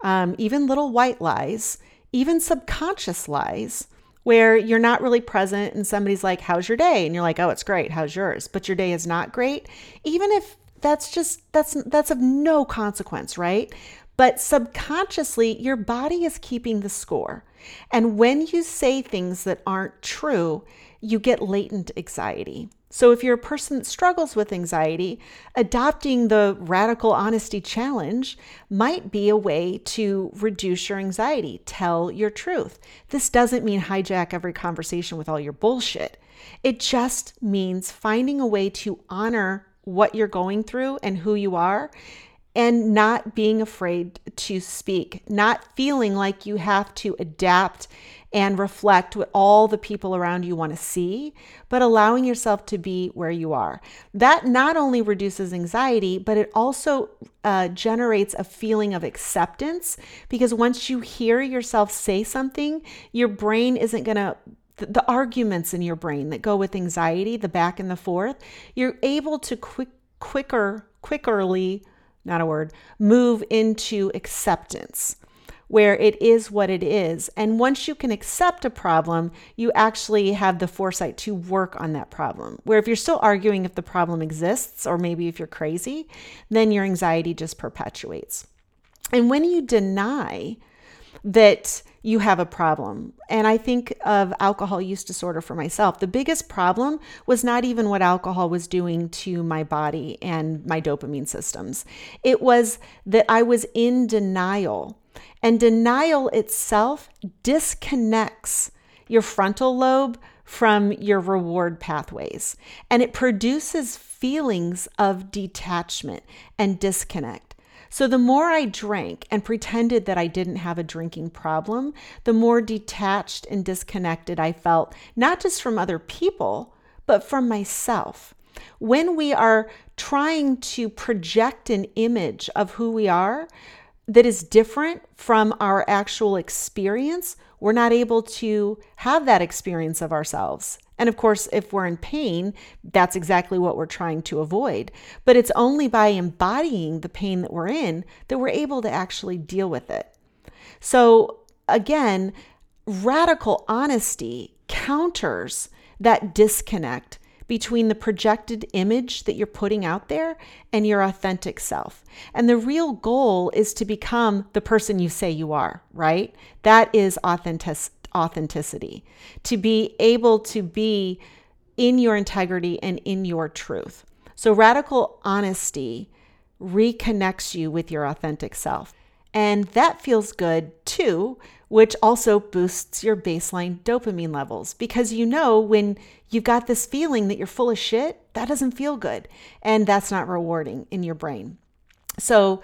um, even little white lies, even subconscious lies, where you're not really present and somebody's like, How's your day? And you're like, Oh, it's great. How's yours? But your day is not great. Even if that's just that's that's of no consequence, right? But subconsciously, your body is keeping the score. And when you say things that aren't true, you get latent anxiety. So, if you're a person that struggles with anxiety, adopting the radical honesty challenge might be a way to reduce your anxiety. Tell your truth. This doesn't mean hijack every conversation with all your bullshit. It just means finding a way to honor what you're going through and who you are and not being afraid to speak, not feeling like you have to adapt and reflect what all the people around you want to see, but allowing yourself to be where you are. That not only reduces anxiety, but it also uh, generates a feeling of acceptance because once you hear yourself say something, your brain isn't going to the, the arguments in your brain that go with anxiety, the back and the forth, you're able to quick, quicker, quickerly, not a word, move into acceptance. where it is what it is. And once you can accept a problem, you actually have the foresight to work on that problem. Where if you're still arguing if the problem exists, or maybe if you're crazy, then your anxiety just perpetuates. And when you deny that you have a problem, and I think of alcohol use disorder for myself, the biggest problem was not even what alcohol was doing to my body and my dopamine systems. It was that I was in denial and denial itself disconnects your frontal lobe from your reward pathways. And it produces feelings of detachment and disconnect. So the more I drank and pretended that I didn't have a drinking problem, the more detached and disconnected I felt, not just from other people, but from myself. When we are trying to project an image of who we are, that is different from our actual experience, we're not able to have that experience of ourselves. And of course, if we're in pain, that's exactly what we're trying to avoid. But it's only by embodying the pain that we're in that we're able to actually deal with it. So, again, radical honesty counters that disconnect between the projected image that you're putting out there and your authentic self. And the real goal is to become the person you say you are, right? That is authentic authenticity. To be able to be in your integrity and in your truth. So radical honesty reconnects you with your authentic self. And that feels good too, which also boosts your baseline dopamine levels because you know when you've got this feeling that you're full of shit, that doesn't feel good. And that's not rewarding in your brain. So,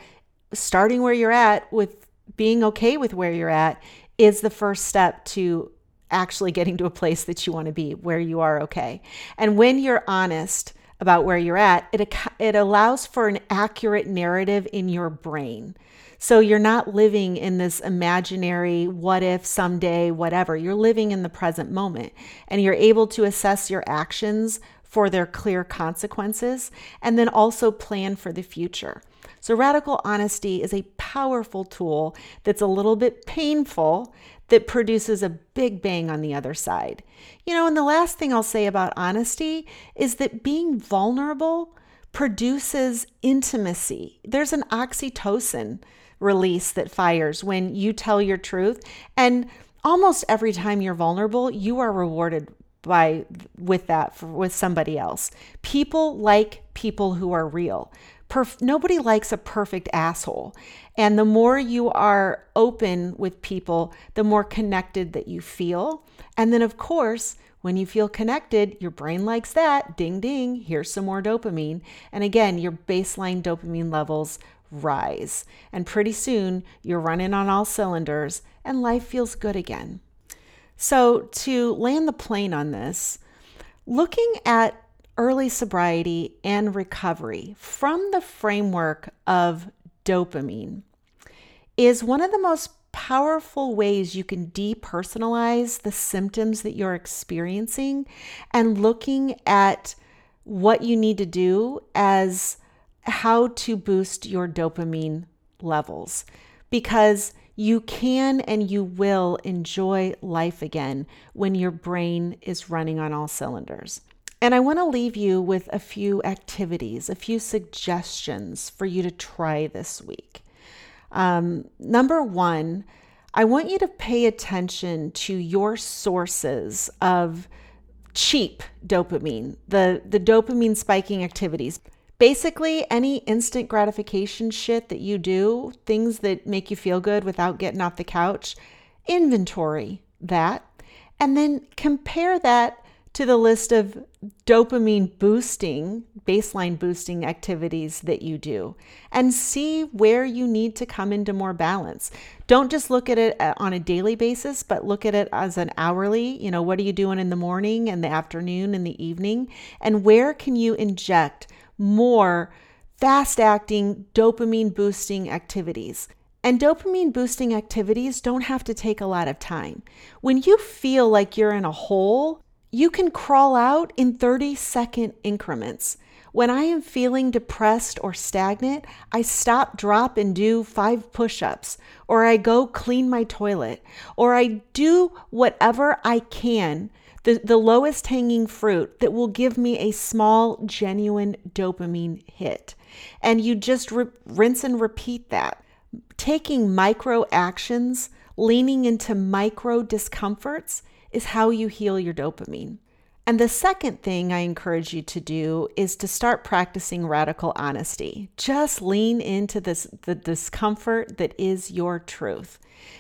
starting where you're at with being okay with where you're at is the first step to actually getting to a place that you want to be where you are okay. And when you're honest, about where you're at, it, it allows for an accurate narrative in your brain. So you're not living in this imaginary what if someday, whatever. You're living in the present moment and you're able to assess your actions for their clear consequences and then also plan for the future. So, radical honesty is a powerful tool that's a little bit painful that produces a big bang on the other side. You know, and the last thing I'll say about honesty is that being vulnerable produces intimacy. There's an oxytocin release that fires when you tell your truth. And almost every time you're vulnerable, you are rewarded by with that for, with somebody else. People like people who are real. Perf- nobody likes a perfect asshole. And the more you are open with people, the more connected that you feel. And then, of course, when you feel connected, your brain likes that. Ding, ding, here's some more dopamine. And again, your baseline dopamine levels rise. And pretty soon you're running on all cylinders and life feels good again. So, to land the plane on this, looking at early sobriety and recovery from the framework of dopamine is one of the most powerful ways you can depersonalize the symptoms that you're experiencing and looking at what you need to do as how to boost your dopamine levels because you can and you will enjoy life again when your brain is running on all cylinders. And I want to leave you with a few activities, a few suggestions for you to try this week. Um, number one, I want you to pay attention to your sources of cheap dopamine, the, the dopamine spiking activities. Basically, any instant gratification shit that you do, things that make you feel good without getting off the couch, inventory that, and then compare that to the list of dopamine boosting, baseline boosting activities that you do and see where you need to come into more balance. Don't just look at it uh, on a daily basis, but look at it as an hourly. You know, what are you doing in the morning and the afternoon and the evening? And where can you inject more fast acting, dopamine boosting activities. And dopamine boosting activities don't have to take a lot of time. When you feel like you're in a hole, you can crawl out in 30 second increments. When I am feeling depressed or stagnant, I stop, drop, and do five push ups, or I go clean my toilet, or I do whatever I can, the, the lowest hanging fruit that will give me a small, genuine dopamine hit. And you just re- rinse and repeat that. Taking micro actions, leaning into micro discomforts, is how you heal your dopamine. And the second thing I encourage you to do is to start practicing radical honesty. Just lean into this the discomfort that is your truth.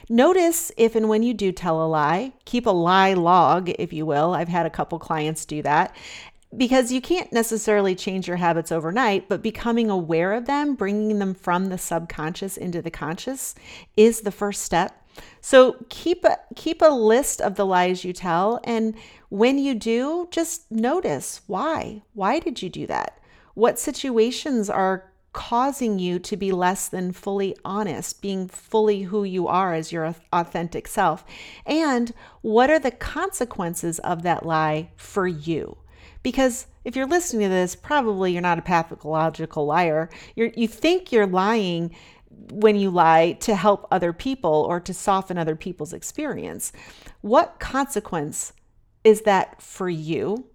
Notice if and when you do tell a lie, keep a lie log, if you will. I've had a couple clients do that because you can't necessarily change your habits overnight, but becoming aware of them, bringing them from the subconscious into the conscious is the first step. So keep a keep a list of the lies you tell and when you do, just notice why. Why did you do that? What situations are causing you to be less than fully honest, being fully who you are as your authentic self? And what are the consequences of that lie for you? Because if you're listening to this, probably you're not a pathological liar. you you think you're lying when you lie to help other people or to soften other people's experience. What consequence is that for you?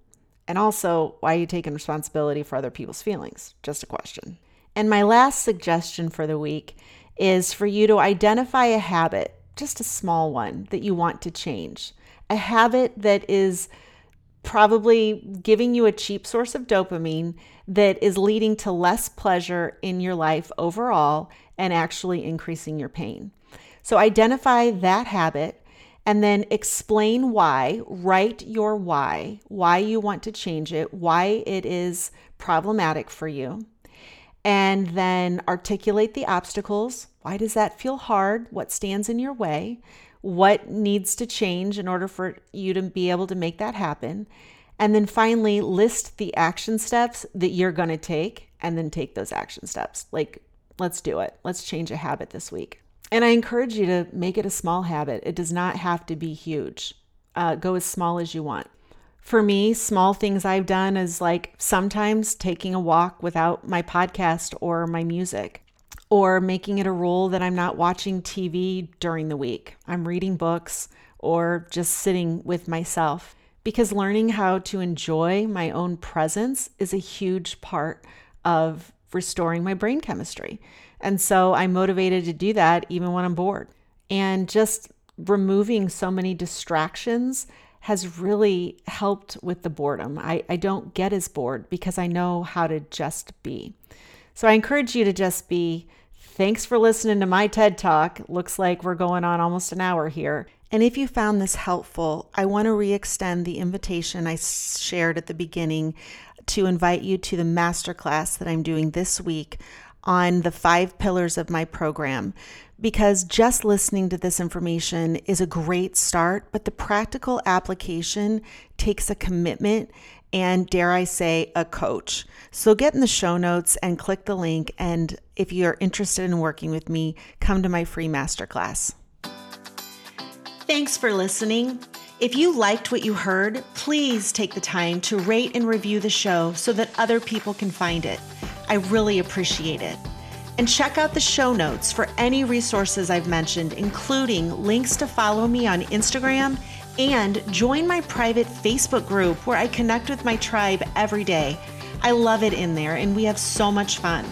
And also, why are you taking responsibility for other people's feelings? Just a question. And my last suggestion for the week is for you to identify a habit, just a small one, that you want to change. A habit that is probably giving you a cheap source of dopamine that is leading to less pleasure in your life overall and actually increasing your pain. So identify that habit and then explain why, write your why, why you want to change it, why it is problematic for you. And then articulate the obstacles. Why does that feel hard? What stands in your way? what needs to change in order for you to be able to make that happen. And then finally, list the action steps that you're going to take and then take those action steps. Like, let's do it. Let's change a habit this week. And I encourage you to make it a small habit. It does not have to be huge. Uh, go as small as you want. For me, small things I've done is like sometimes taking a walk without my podcast or my music or making it a rule that I'm not watching TV during the week. I'm reading books or just sitting with myself because learning how to enjoy my own presence is a huge part of restoring my brain chemistry. And so I'm motivated to do that even when I'm bored. And just removing so many distractions has really helped with the boredom. I, I don't get as bored because I know how to just be. So I encourage you to just be. Thanks for listening to my TED Talk. Looks like we're going on almost an hour here. And if you found this helpful, I want to re extend the invitation I shared at the beginning to invite you to the masterclass that I'm doing this week on the five pillars of my program. Because just listening to this information is a great start, but the practical application takes a commitment and, dare I say, a coach. So get in the show notes and click the link. And if you're interested in working with me, come to my free masterclass. Thanks for listening. If you liked what you heard, please take the time to rate and review the show so that other people can find it. I really appreciate it. And check out the show notes for any resources I've mentioned, including links to follow me on Instagram and join my private Facebook group where I connect with my tribe every day. I love it in there and we have so much fun.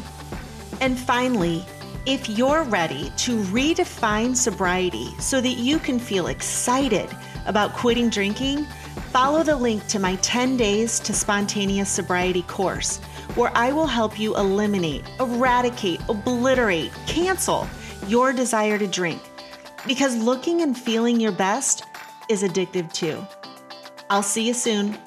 And finally, if you're ready to redefine sobriety so that you can feel excited about quitting drinking, follow the link to my 10 Days to Spontaneous Sobriety course, where I will help you eliminate, eradicate, obliterate, cancel your desire to drink. Because looking and feeling your best is addictive too. I'll see you soon.